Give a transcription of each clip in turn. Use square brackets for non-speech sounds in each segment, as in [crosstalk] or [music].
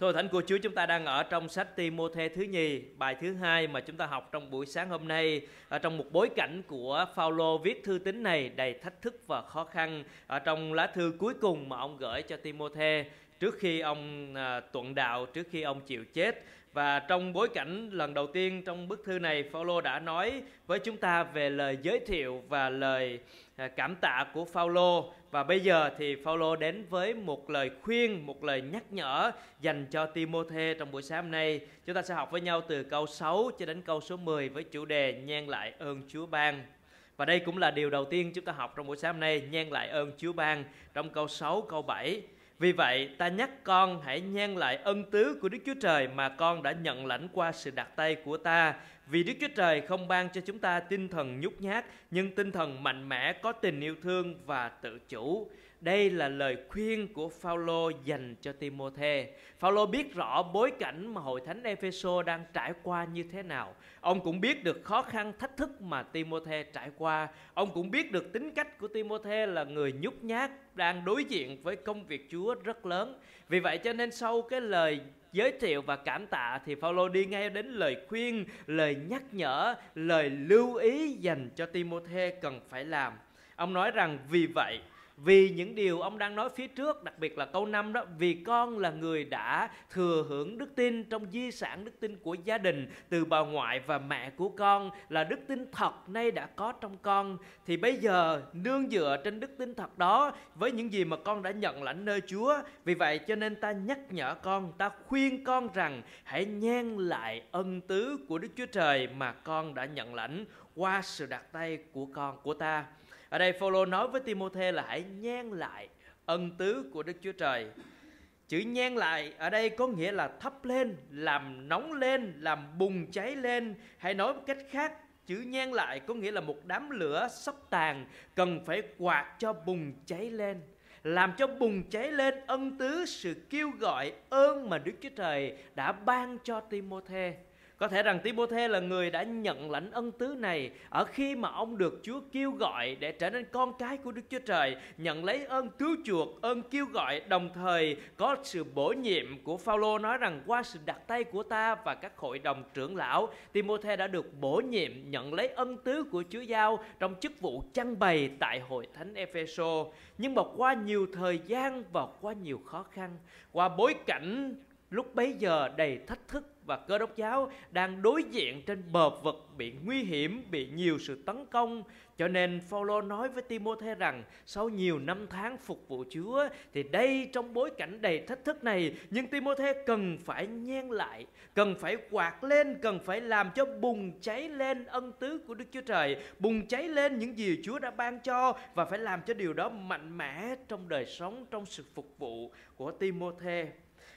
Thưa Thánh của Chúa, chúng ta đang ở trong sách Timôthê thứ nhì, bài thứ hai mà chúng ta học trong buổi sáng hôm nay. Ở trong một bối cảnh của Phaolô viết thư tín này đầy thách thức và khó khăn. Ở trong lá thư cuối cùng mà ông gửi cho Timôthê trước khi ông à, tuận đạo, trước khi ông chịu chết. Và trong bối cảnh lần đầu tiên trong bức thư này Phaolô đã nói với chúng ta về lời giới thiệu và lời à, cảm tạ của Phaolô và bây giờ thì Phaolô đến với một lời khuyên, một lời nhắc nhở dành cho Timôthê trong buổi sáng hôm nay. Chúng ta sẽ học với nhau từ câu 6 cho đến câu số 10 với chủ đề nhan lại ơn Chúa ban. Và đây cũng là điều đầu tiên chúng ta học trong buổi sáng hôm nay, nhan lại ơn Chúa ban trong câu 6, câu 7. Vì vậy, ta nhắc con hãy nhan lại ân tứ của Đức Chúa Trời mà con đã nhận lãnh qua sự đặt tay của ta. Vì Đức Chúa Trời không ban cho chúng ta tinh thần nhút nhát, nhưng tinh thần mạnh mẽ, có tình yêu thương và tự chủ. Đây là lời khuyên của Phaolô dành cho Timôthê. Phaolô biết rõ bối cảnh mà hội thánh Epheso đang trải qua như thế nào. Ông cũng biết được khó khăn thách thức mà Timôthê trải qua. Ông cũng biết được tính cách của Timôthê là người nhút nhát đang đối diện với công việc Chúa rất lớn. Vì vậy cho nên sau cái lời giới thiệu và cảm tạ thì Phaolô đi ngay đến lời khuyên, lời nhắc nhở, lời lưu ý dành cho Timôthê cần phải làm. Ông nói rằng vì vậy vì những điều ông đang nói phía trước, đặc biệt là câu 5 đó, vì con là người đã thừa hưởng đức tin trong di sản đức tin của gia đình từ bà ngoại và mẹ của con, là đức tin thật nay đã có trong con. Thì bây giờ, nương dựa trên đức tin thật đó với những gì mà con đã nhận lãnh nơi Chúa. Vì vậy cho nên ta nhắc nhở con, ta khuyên con rằng hãy nhen lại ân tứ của Đức Chúa Trời mà con đã nhận lãnh qua sự đặt tay của con, của ta ở đây Phaolô nói với Timôthê là hãy nhen lại ân tứ của Đức Chúa Trời. Chữ nhen lại ở đây có nghĩa là thắp lên, làm nóng lên, làm bùng cháy lên. Hay nói một cách khác, chữ nhen lại có nghĩa là một đám lửa sắp tàn cần phải quạt cho bùng cháy lên làm cho bùng cháy lên ân tứ sự kêu gọi ơn mà Đức Chúa Trời đã ban cho Timôthê. Có thể rằng Timôthê là người đã nhận lãnh ân tứ này ở khi mà ông được Chúa kêu gọi để trở nên con cái của Đức Chúa Trời, nhận lấy ơn cứu chuộc, ơn kêu gọi đồng thời có sự bổ nhiệm của Phaolô nói rằng qua sự đặt tay của ta và các hội đồng trưởng lão, Timôthê đã được bổ nhiệm nhận lấy ân tứ của Chúa giao trong chức vụ trăng bày tại hội thánh Epheso. Nhưng mà qua nhiều thời gian và qua nhiều khó khăn, qua bối cảnh lúc bấy giờ đầy thách thức và cơ đốc giáo đang đối diện trên bờ vực bị nguy hiểm, bị nhiều sự tấn công. Cho nên Phaolô nói với Timôthê rằng sau nhiều năm tháng phục vụ Chúa thì đây trong bối cảnh đầy thách thức này nhưng Timôthê cần phải nhen lại, cần phải quạt lên, cần phải làm cho bùng cháy lên ân tứ của Đức Chúa Trời, bùng cháy lên những gì Chúa đã ban cho và phải làm cho điều đó mạnh mẽ trong đời sống, trong sự phục vụ của Timôthê.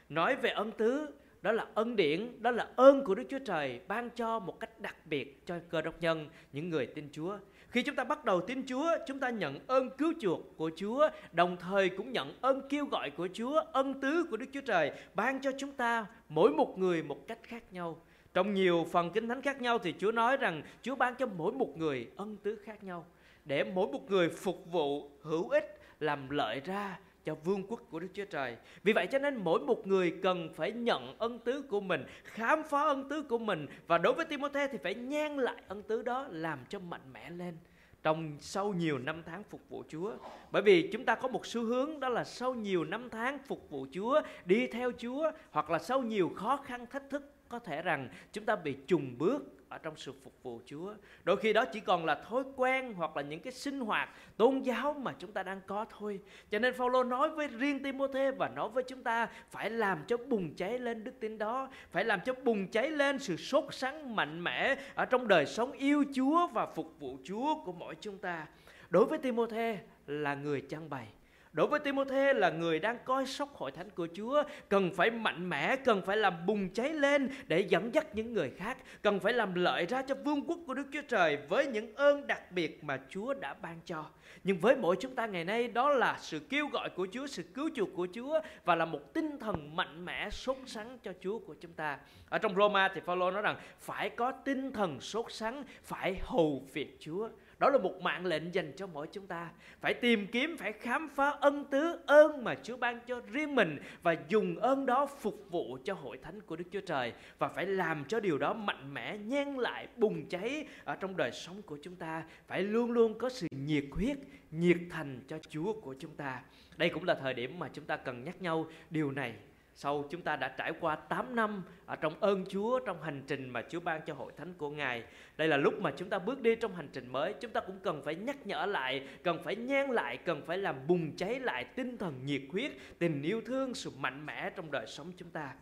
Nói về ân tứ đó là ân điển, đó là ơn của Đức Chúa Trời ban cho một cách đặc biệt cho cơ đốc nhân, những người tin Chúa. Khi chúng ta bắt đầu tin Chúa, chúng ta nhận ơn cứu chuộc của Chúa, đồng thời cũng nhận ơn kêu gọi của Chúa, ân tứ của Đức Chúa Trời ban cho chúng ta mỗi một người một cách khác nhau. Trong nhiều phần kinh thánh khác nhau thì Chúa nói rằng Chúa ban cho mỗi một người ân tứ khác nhau để mỗi một người phục vụ hữu ích làm lợi ra cho vương quốc của Đức Chúa Trời. Vì vậy cho nên mỗi một người cần phải nhận ân tứ của mình, khám phá ân tứ của mình và đối với Timôthê thì phải nhan lại ân tứ đó làm cho mạnh mẽ lên trong sau nhiều năm tháng phục vụ Chúa. Bởi vì chúng ta có một xu hướng đó là sau nhiều năm tháng phục vụ Chúa, đi theo Chúa hoặc là sau nhiều khó khăn thách thức có thể rằng chúng ta bị trùng bước ở trong sự phục vụ Chúa. Đôi khi đó chỉ còn là thói quen hoặc là những cái sinh hoạt tôn giáo mà chúng ta đang có thôi. Cho nên Phaolô nói với riêng Timôthê và nói với chúng ta phải làm cho bùng cháy lên đức tin đó, phải làm cho bùng cháy lên sự sốt sắng mạnh mẽ ở trong đời sống yêu Chúa và phục vụ Chúa của mỗi chúng ta. Đối với Timôthê là người trang bày Đối với Timôthê là người đang coi sóc hội thánh của Chúa Cần phải mạnh mẽ, cần phải làm bùng cháy lên Để dẫn dắt những người khác Cần phải làm lợi ra cho vương quốc của Đức Chúa Trời Với những ơn đặc biệt mà Chúa đã ban cho. Nhưng với mỗi chúng ta ngày nay Đó là sự kêu gọi của Chúa, sự cứu chuộc của Chúa Và là một tinh thần mạnh mẽ, sốt sắng cho Chúa của chúng ta. Ở trong Roma thì Phaolô nói rằng Phải có tinh thần sốt sắng, phải hầu việc Chúa đó là một mạng lệnh dành cho mỗi chúng ta. Phải tìm kiếm, phải khám phá ân tứ ơn mà Chúa ban cho riêng mình và dùng ơn đó phục vụ cho hội thánh của Đức Chúa Trời và phải làm cho điều đó mạnh mẽ, nhen lại, bùng cháy ở trong đời sống của chúng ta. Phải luôn luôn có sự nhiệt huyết, nhiệt thành cho Chúa của chúng ta. Đây cũng là thời điểm mà chúng ta cần nhắc nhau điều này sau chúng ta đã trải qua 8 năm ở trong ơn Chúa trong hành trình mà Chúa ban cho hội thánh của Ngài. Đây là lúc mà chúng ta bước đi trong hành trình mới, chúng ta cũng cần phải nhắc nhở lại, cần phải nhen lại, cần phải làm bùng cháy lại tinh thần nhiệt huyết, tình yêu thương, sự mạnh mẽ trong đời sống chúng ta.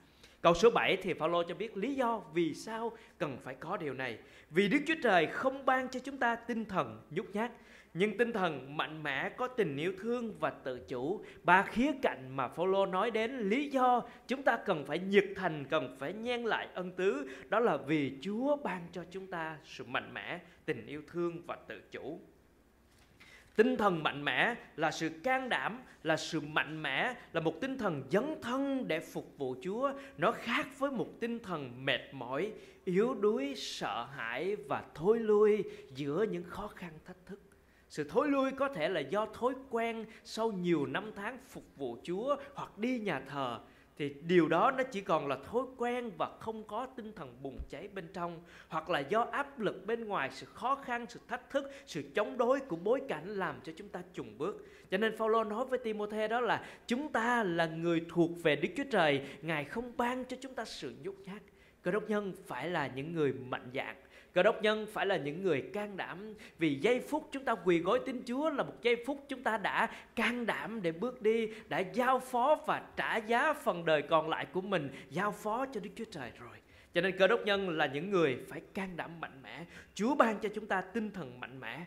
Câu số 7 thì Phaolô cho biết lý do vì sao cần phải có điều này. Vì Đức Chúa Trời không ban cho chúng ta tinh thần nhút nhát, nhưng tinh thần mạnh mẽ có tình yêu thương và tự chủ ba khía cạnh mà Phaolô nói đến lý do chúng ta cần phải nhiệt thành cần phải nhen lại ân tứ đó là vì Chúa ban cho chúng ta sự mạnh mẽ tình yêu thương và tự chủ tinh thần mạnh mẽ là sự can đảm, là sự mạnh mẽ, là một tinh thần dấn thân để phục vụ chúa. Nó khác với một tinh thần mệt mỏi, yếu đuối, sợ hãi và thối lui giữa những khó khăn thách thức. Sự thối lui có thể là do thói quen sau nhiều năm tháng phục vụ Chúa hoặc đi nhà thờ thì điều đó nó chỉ còn là thói quen và không có tinh thần bùng cháy bên trong, hoặc là do áp lực bên ngoài, sự khó khăn, sự thách thức, sự chống đối của bối cảnh làm cho chúng ta chùng bước. Cho nên Phaolô nói với Timôthê đó là, chúng ta là người thuộc về Đức Chúa Trời, ngài không ban cho chúng ta sự nhút nhát. Cơ đốc nhân phải là những người mạnh dạng. Cơ đốc nhân phải là những người can đảm, Vì giây phút chúng ta quỳ gối tin Chúa là một giây phút chúng ta đã can đảm để bước đi, Đã giao phó và trả giá phần đời còn lại của mình, Giao phó cho Đức Chúa Trời rồi. Cho nên cơ đốc nhân là những người phải can đảm mạnh mẽ. Chúa ban cho chúng ta tinh thần mạnh mẽ,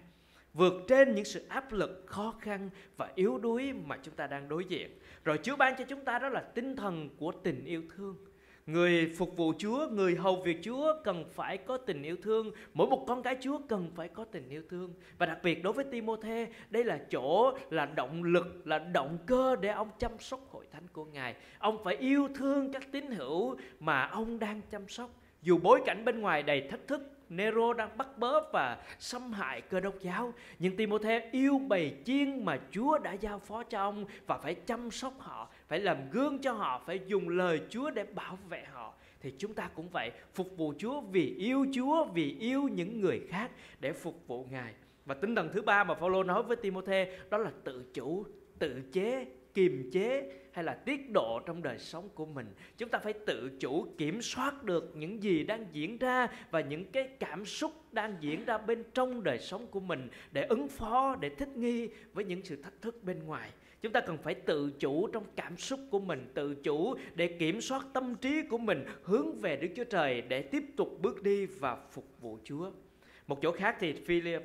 vượt trên những sự áp lực khó khăn và yếu đuối mà chúng ta đang đối diện. Rồi Chúa ban cho chúng ta đó là tinh thần của tình yêu thương. Người phục vụ Chúa, người hầu việc Chúa cần phải có tình yêu thương. Mỗi một con cái Chúa cần phải có tình yêu thương. Và đặc biệt đối với Timôthê, đây là chỗ là động lực, là động cơ để ông chăm sóc hội thánh của Ngài. Ông phải yêu thương các tín hữu mà ông đang chăm sóc. Dù bối cảnh bên ngoài đầy thách thức, Nero đang bắt bớ và xâm hại cơ đốc giáo. Nhưng Timôthê yêu bầy chiên mà Chúa đã giao phó cho ông Và phải chăm sóc họ, phải làm gương cho họ, phải dùng lời Chúa để bảo vệ họ. Thì chúng ta cũng vậy phục vụ Chúa vì yêu Chúa vì yêu những người khác để phục vụ Ngài. Và tinh thần thứ ba mà Phaolô nói với Timôthê đó là tự chủ tự chế kiềm chế hay là tiết độ trong đời sống của mình. Chúng ta phải tự chủ kiểm soát được những gì đang diễn ra và những cái cảm xúc đang diễn ra bên trong đời sống của mình để ứng phó, để thích nghi với những sự thách thức bên ngoài. Chúng ta cần phải tự chủ trong cảm xúc của mình, tự chủ để kiểm soát tâm trí của mình, hướng về đức chúa trời để tiếp tục bước đi và phục vụ chúa một chỗ khác thì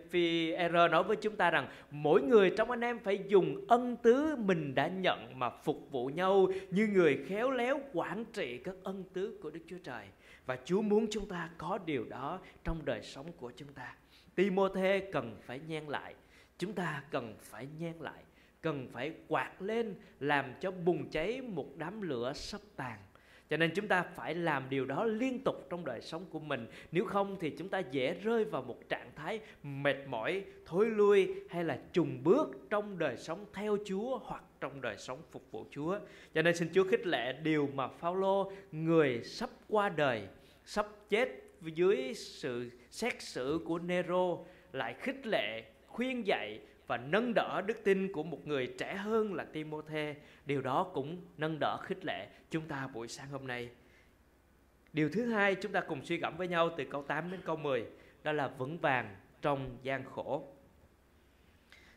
Phi Error nói với chúng ta rằng mỗi người trong anh em phải dùng ân tứ mình đã nhận mà phục vụ nhau như người khéo léo quản trị các ân tứ của Đức Chúa Trời. Và Chúa muốn chúng ta có điều đó trong đời sống của chúng ta. Timôthê cần phải nhen lại, chúng ta cần phải nhen lại, cần phải quạt lên làm cho bùng cháy một đám lửa sắp tàn cho nên chúng ta phải làm điều đó liên tục trong đời sống của mình. Nếu không thì chúng ta dễ rơi vào một trạng thái mệt mỏi, thối lui hay là trùng bước trong đời sống theo chúa hoặc trong đời sống phục vụ chúa. Cho nên xin chúa khích lệ điều mà phaolô, người sắp qua đời, sắp chết dưới sự xét xử của nero, lại khích lệ, khuyên dạy và nâng đỡ đức tin của một người trẻ hơn là Timôthê. Điều đó cũng nâng đỡ khích lệ chúng ta buổi sáng hôm nay. Điều thứ hai chúng ta cùng suy gẫm với nhau từ câu 8 đến câu 10 đó là vững vàng trong gian khổ.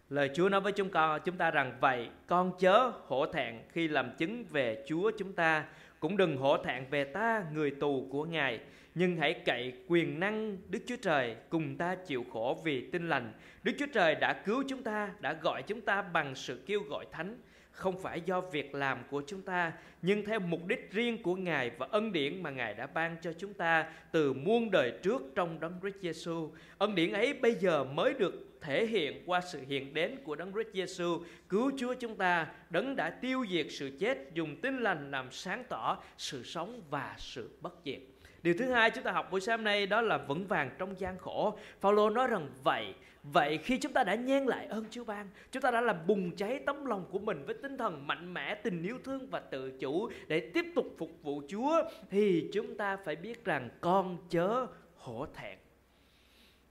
Lời Chúa nói với chúng ta, chúng ta rằng vậy con chớ hổ thẹn khi làm chứng về Chúa chúng ta, cũng đừng hổ thẹn về ta người tù của Ngài, nhưng hãy cậy quyền năng Đức Chúa Trời cùng ta chịu khổ vì tin lành. Đức Chúa Trời đã cứu chúng ta, đã gọi chúng ta bằng sự kêu gọi thánh, không phải do việc làm của chúng ta, nhưng theo mục đích riêng của Ngài và ân điển mà Ngài đã ban cho chúng ta từ muôn đời trước trong Đấng Christ Giêsu. Ân điển ấy bây giờ mới được thể hiện qua sự hiện đến của Đấng Christ Giêsu, cứu Chúa chúng ta, Đấng đã tiêu diệt sự chết, dùng tin lành làm sáng tỏ sự sống và sự bất diệt. Điều thứ hai chúng ta học buổi sáng nay đó là vững vàng trong gian khổ. Phaolô nói rằng vậy, vậy khi chúng ta đã nhen lại ơn Chúa ban, chúng ta đã làm bùng cháy tấm lòng của mình với tinh thần mạnh mẽ, tình yêu thương và tự chủ để tiếp tục phục vụ Chúa thì chúng ta phải biết rằng con chớ hổ thẹn.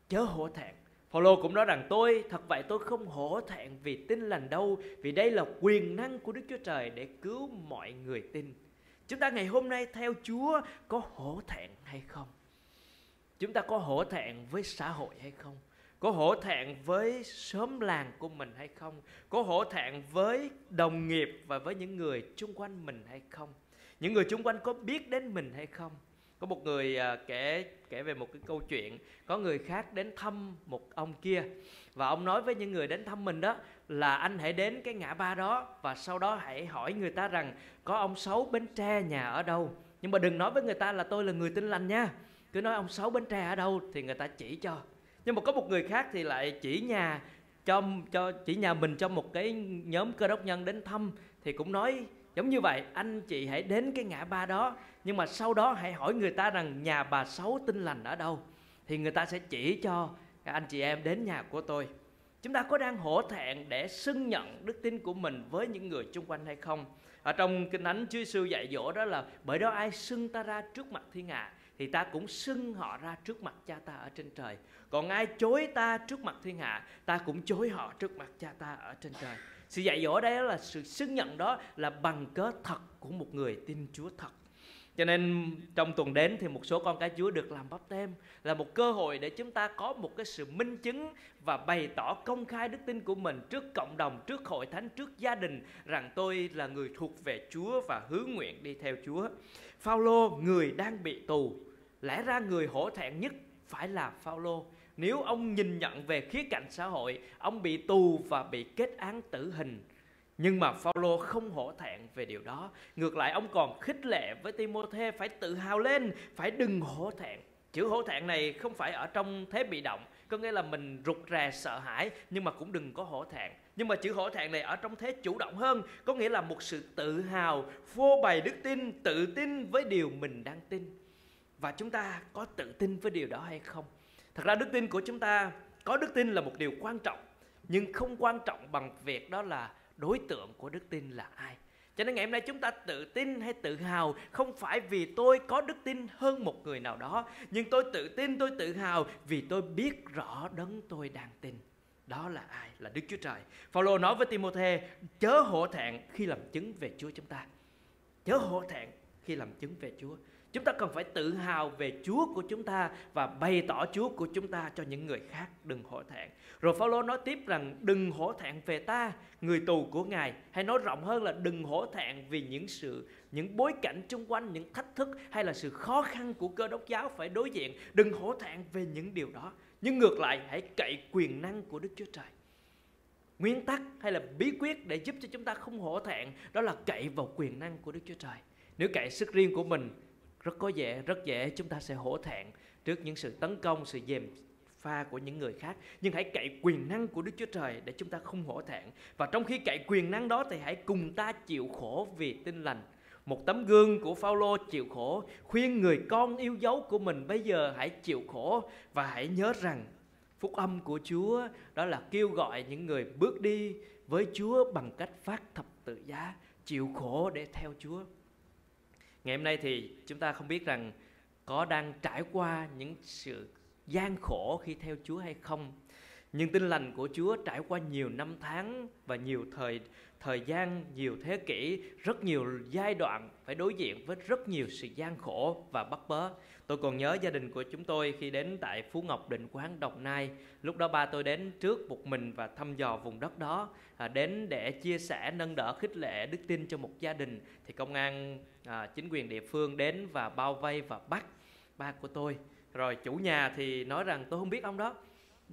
Chớ hổ thẹn. Phaolô cũng nói rằng tôi thật vậy tôi không hổ thẹn vì tin lành đâu vì đây là quyền năng của Đức Chúa Trời để cứu mọi người tin. Chúng ta ngày hôm nay theo Chúa có hổ thẹn hay không? Chúng ta có hổ thẹn với xã hội hay không? Có hổ thẹn với xóm làng của mình hay không? Có hổ thẹn với đồng nghiệp và với những người chung quanh mình hay không? Những người chung quanh có biết đến mình hay không? Có một người à, kể kể về một cái câu chuyện. Có người khác đến thăm một ông kia, và ông nói với những người đến thăm mình đó là anh hãy đến cái ngã ba đó, và sau đó hãy hỏi người ta rằng, có ông Sáu Bến Tre nhà ở đâu? Nhưng mà đừng nói với người ta là tôi là người tin lành nha. Cứ nói ông Sáu Bến Tre ở đâu? thì người ta chỉ cho. Nhưng mà có một người khác thì lại chỉ nhà cho cho, chỉ nhà mình cho một cái nhóm cơ đốc nhân đến thăm, thì cũng nói giống như vậy, anh chị hãy đến cái ngã ba đó, nhưng mà sau đó hãy hỏi người ta rằng nhà bà Sáu tin lành ở đâu, thì người ta sẽ chỉ cho anh chị em đến nhà của tôi. Chúng ta có đang hổ thẹn để xưng nhận đức tin của mình với những người chung quanh hay không? Ở trong kinh thánh Chúa Giêsu dạy dỗ đó là, bởi đó ai xưng ta ra trước mặt thiên hạ, thì ta cũng xưng họ ra trước mặt cha ta ở trên trời. Còn ai chối ta trước mặt thiên hạ, ta cũng chối họ trước mặt cha ta ở trên trời sự dạy dỗ đây là sự xưng nhận đó là bằng cớ thật của một người tin Chúa thật cho nên trong tuần đến thì một số con cái Chúa được làm bắp tem là một cơ hội để chúng ta có một cái sự minh chứng và bày tỏ công khai đức tin của mình trước cộng đồng, trước hội thánh, trước gia đình rằng tôi là người thuộc về Chúa và hứa nguyện đi theo Chúa. Phaolô người đang bị tù, lẽ ra người hổ thẹn nhất phải là Phaolô. Nếu ông nhìn nhận về khía cạnh xã hội, ông bị tù và bị kết án tử hình nhưng mà Phaolô không hổ thẹn về điều đó. Ngược lại ông còn khích lệ với Timôthê phải tự hào lên, phải đừng hổ thẹn. Chữ hổ thẹn này không phải ở trong thế bị động, có nghĩa là mình rụt rè sợ hãi nhưng mà cũng đừng có hổ thẹn. Nhưng mà chữ hổ thẹn này ở trong thế chủ động hơn, có nghĩa là một sự tự hào, phô bày đức tin, tự tin với điều mình đang tin. Và chúng ta có tự tin với điều đó hay không? Thật ra đức tin của chúng ta có đức tin là một điều quan trọng, nhưng không quan trọng bằng việc đó là đối tượng của đức tin là ai. Cho nên ngày hôm nay chúng ta tự tin hay tự hào không phải vì tôi có đức tin hơn một người nào đó nhưng tôi tự tin tôi tự hào vì tôi biết rõ đấng tôi đang tin. Đó là ai? Là đức chúa trời. Phaolô nói với timôthê chớ hổ thẹn khi làm chứng về chúa chúng ta. Chớ hổ thẹn khi làm chứng về chúa. Chúng ta cần phải tự hào về Chúa của chúng ta và bày tỏ Chúa của chúng ta cho những người khác đừng hổ thẹn. Rồi Phaolô nói tiếp rằng đừng hổ thẹn về ta, người tù của Ngài, hay nói rộng hơn là đừng hổ thẹn vì những sự những bối cảnh xung quanh, những thách thức hay là sự khó khăn của cơ đốc giáo phải đối diện, đừng hổ thẹn về những điều đó. Nhưng ngược lại hãy cậy quyền năng của Đức Chúa Trời. Nguyên tắc hay là bí quyết để giúp cho chúng ta không hổ thẹn đó là cậy vào quyền năng của Đức Chúa Trời. Nếu cậy sức riêng của mình rất có dễ rất dễ chúng ta sẽ hổ thẹn trước những sự tấn công, sự dèm pha của những người khác. Nhưng hãy cậy quyền năng của Đức Chúa Trời để chúng ta không hổ thẹn. Và trong khi cậy quyền năng đó thì hãy cùng ta chịu khổ vì tin lành. Một tấm gương của Phaolô chịu khổ, khuyên người con yêu dấu của mình bây giờ hãy chịu khổ. Và hãy nhớ rằng phúc âm của Chúa đó là kêu gọi những người bước đi với Chúa bằng cách phát thập tự giá, chịu khổ để theo Chúa ngày hôm nay thì chúng ta không biết rằng có đang trải qua những sự gian khổ khi theo Chúa hay không nhưng tin lành của Chúa trải qua nhiều năm tháng và nhiều thời thời gian, nhiều thế kỷ, rất nhiều giai đoạn phải đối diện với rất nhiều sự gian khổ và bắt bớ. Tôi còn nhớ gia đình của chúng tôi khi đến tại Phú Ngọc Định Quán Đồng Nai. Lúc đó ba tôi đến trước một mình và thăm dò vùng đất đó, à, đến để chia sẻ, nâng đỡ, khích lệ đức tin cho một gia đình. Thì công an, à, chính quyền địa phương đến và bao vây và bắt ba của tôi. Rồi chủ nhà thì nói rằng tôi không biết ông đó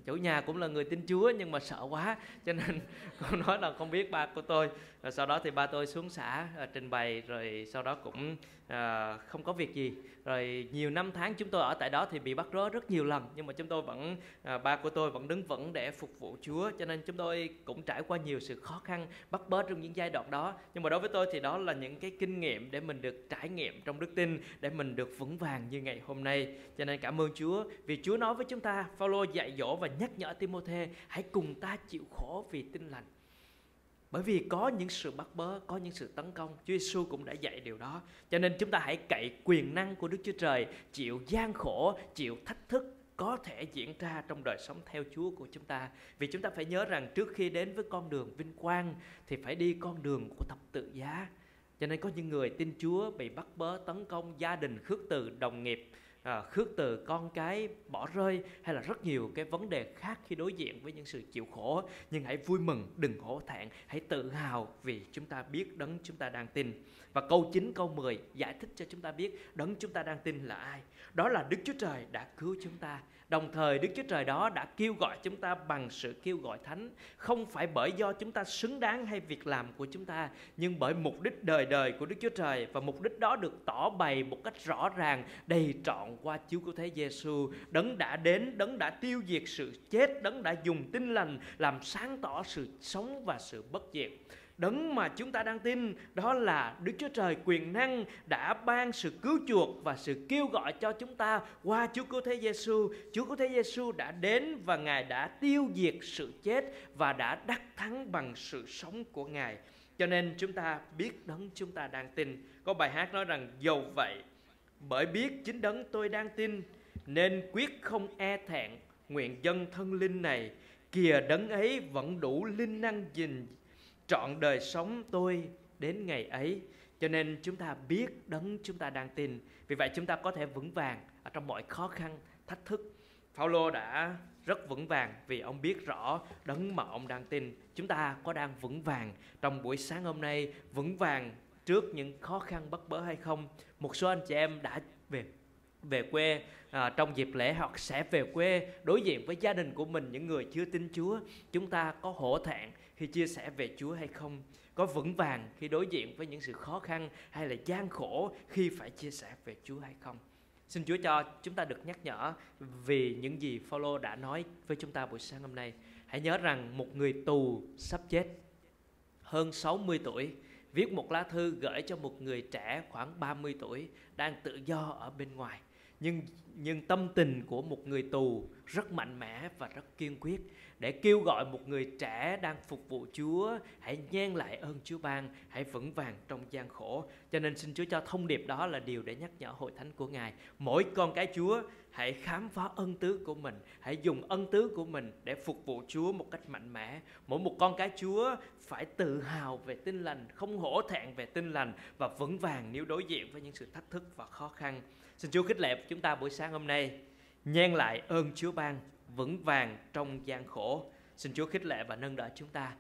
chủ nhà cũng là người tin Chúa nhưng mà sợ quá, cho nên [laughs] con nói là không biết ba của tôi rồi sau đó thì ba tôi xuống xã uh, trình bày rồi sau đó cũng uh, không có việc gì. Rồi nhiều năm tháng chúng tôi ở tại đó thì bị bắt rớ rất nhiều lần nhưng mà chúng tôi vẫn uh, ba của tôi vẫn đứng vững để phục vụ Chúa cho nên chúng tôi cũng trải qua nhiều sự khó khăn bắt bớ trong những giai đoạn đó. Nhưng mà đối với tôi thì đó là những cái kinh nghiệm để mình được trải nghiệm trong đức tin để mình được vững vàng như ngày hôm nay. Cho nên cảm ơn Chúa vì Chúa nói với chúng ta Phaolô dạy dỗ và nhắc nhở Timôthê hãy cùng ta chịu khổ vì tin lành bởi vì có những sự bắt bớ, có những sự tấn công, Chúa Giêsu cũng đã dạy điều đó. Cho nên chúng ta hãy cậy quyền năng của Đức Chúa Trời, chịu gian khổ, chịu thách thức có thể diễn ra trong đời sống theo Chúa của chúng ta. Vì chúng ta phải nhớ rằng trước khi đến với con đường vinh quang thì phải đi con đường của thập tự giá. Cho nên có những người tin Chúa bị bắt bớ, tấn công, gia đình khước từ, đồng nghiệp, à, khước từ con cái bỏ rơi hay là rất nhiều cái vấn đề khác khi đối diện với những sự chịu khổ. Nhưng hãy vui mừng đừng hổ thẹn hãy tự hào vì chúng ta biết đấng chúng ta đang tin. Và câu 9 câu 10 giải thích cho chúng ta biết đấng chúng ta đang tin là ai. Đó là Đức Chúa Trời đã cứu chúng ta. Đồng thời Đức Chúa Trời đó đã kêu gọi chúng ta bằng sự kêu gọi thánh. Không phải bởi do chúng ta xứng đáng hay việc làm của chúng ta Nhưng bởi mục đích đời đời của Đức Chúa Trời Và mục đích đó được tỏ bày một cách rõ ràng Đầy trọn qua Chúa Cứu Thế Giêsu Đấng đã đến, đấng đã tiêu diệt sự chết Đấng đã dùng tinh lành làm sáng tỏ sự sống và sự bất diệt. Đấng mà chúng ta đang tin, đó là Đức Chúa Trời quyền năng đã ban sự cứu chuộc và sự kêu gọi cho chúng ta qua Chúa Cứu Thế Giêsu. Chúa Cứu Thế Giêsu đã đến và Ngài đã tiêu diệt sự chết và đã đắc thắng bằng sự sống của Ngài. Cho nên chúng ta biết đấng chúng ta đang tin. Có bài hát nói rằng, dầu vậy, bởi biết chính đấng tôi đang tin, nên quyết không e thẹn nguyện dân thân linh này kìa đấng ấy vẫn đủ linh năng gìn trọn đời sống tôi đến ngày ấy. Cho nên chúng ta biết đấng chúng ta đang tin. Vì vậy chúng ta có thể vững vàng ở trong mọi khó khăn, thách thức. Phaolô đã rất vững vàng vì ông biết rõ đấng mà ông đang tin. Chúng ta có đang vững vàng trong buổi sáng hôm nay, vững vàng trước những khó khăn, bất bớ hay không? Một số anh chị em đã về về quê à, trong dịp lễ hoặc sẽ về quê đối diện với gia đình của mình những người chưa tin Chúa chúng ta có hổ thẹn khi chia sẻ về Chúa hay không? Có vững vàng khi đối diện với những sự khó khăn hay là gian khổ khi phải chia sẻ về Chúa hay không? Xin Chúa cho chúng ta được nhắc nhở vì những gì Phaolô đã nói với chúng ta buổi sáng hôm nay. Hãy nhớ rằng một người tù sắp chết hơn 60 tuổi viết một lá thư gửi cho một người trẻ khoảng 30 tuổi đang tự do ở bên ngoài nhưng nhưng tâm tình của một người tù rất mạnh mẽ và rất kiên quyết để kêu gọi một người trẻ đang phục vụ Chúa hãy nhen lại ơn Chúa ban, hãy vững vàng trong gian khổ. Cho nên xin Chúa cho thông điệp đó là điều để nhắc nhở hội thánh của Ngài. Mỗi con cái Chúa hãy khám phá ân tứ của mình, hãy dùng ân tứ của mình để phục vụ Chúa một cách mạnh mẽ. Mỗi một con cái Chúa phải tự hào về tin lành, không hổ thẹn về tin lành và vững vàng nếu đối diện với những sự thách thức và khó khăn. Xin Chúa khích lệ chúng ta buổi sáng sáng hôm nay nhen lại ơn Chúa ban vững vàng trong gian khổ. Xin Chúa khích lệ và nâng đỡ chúng ta.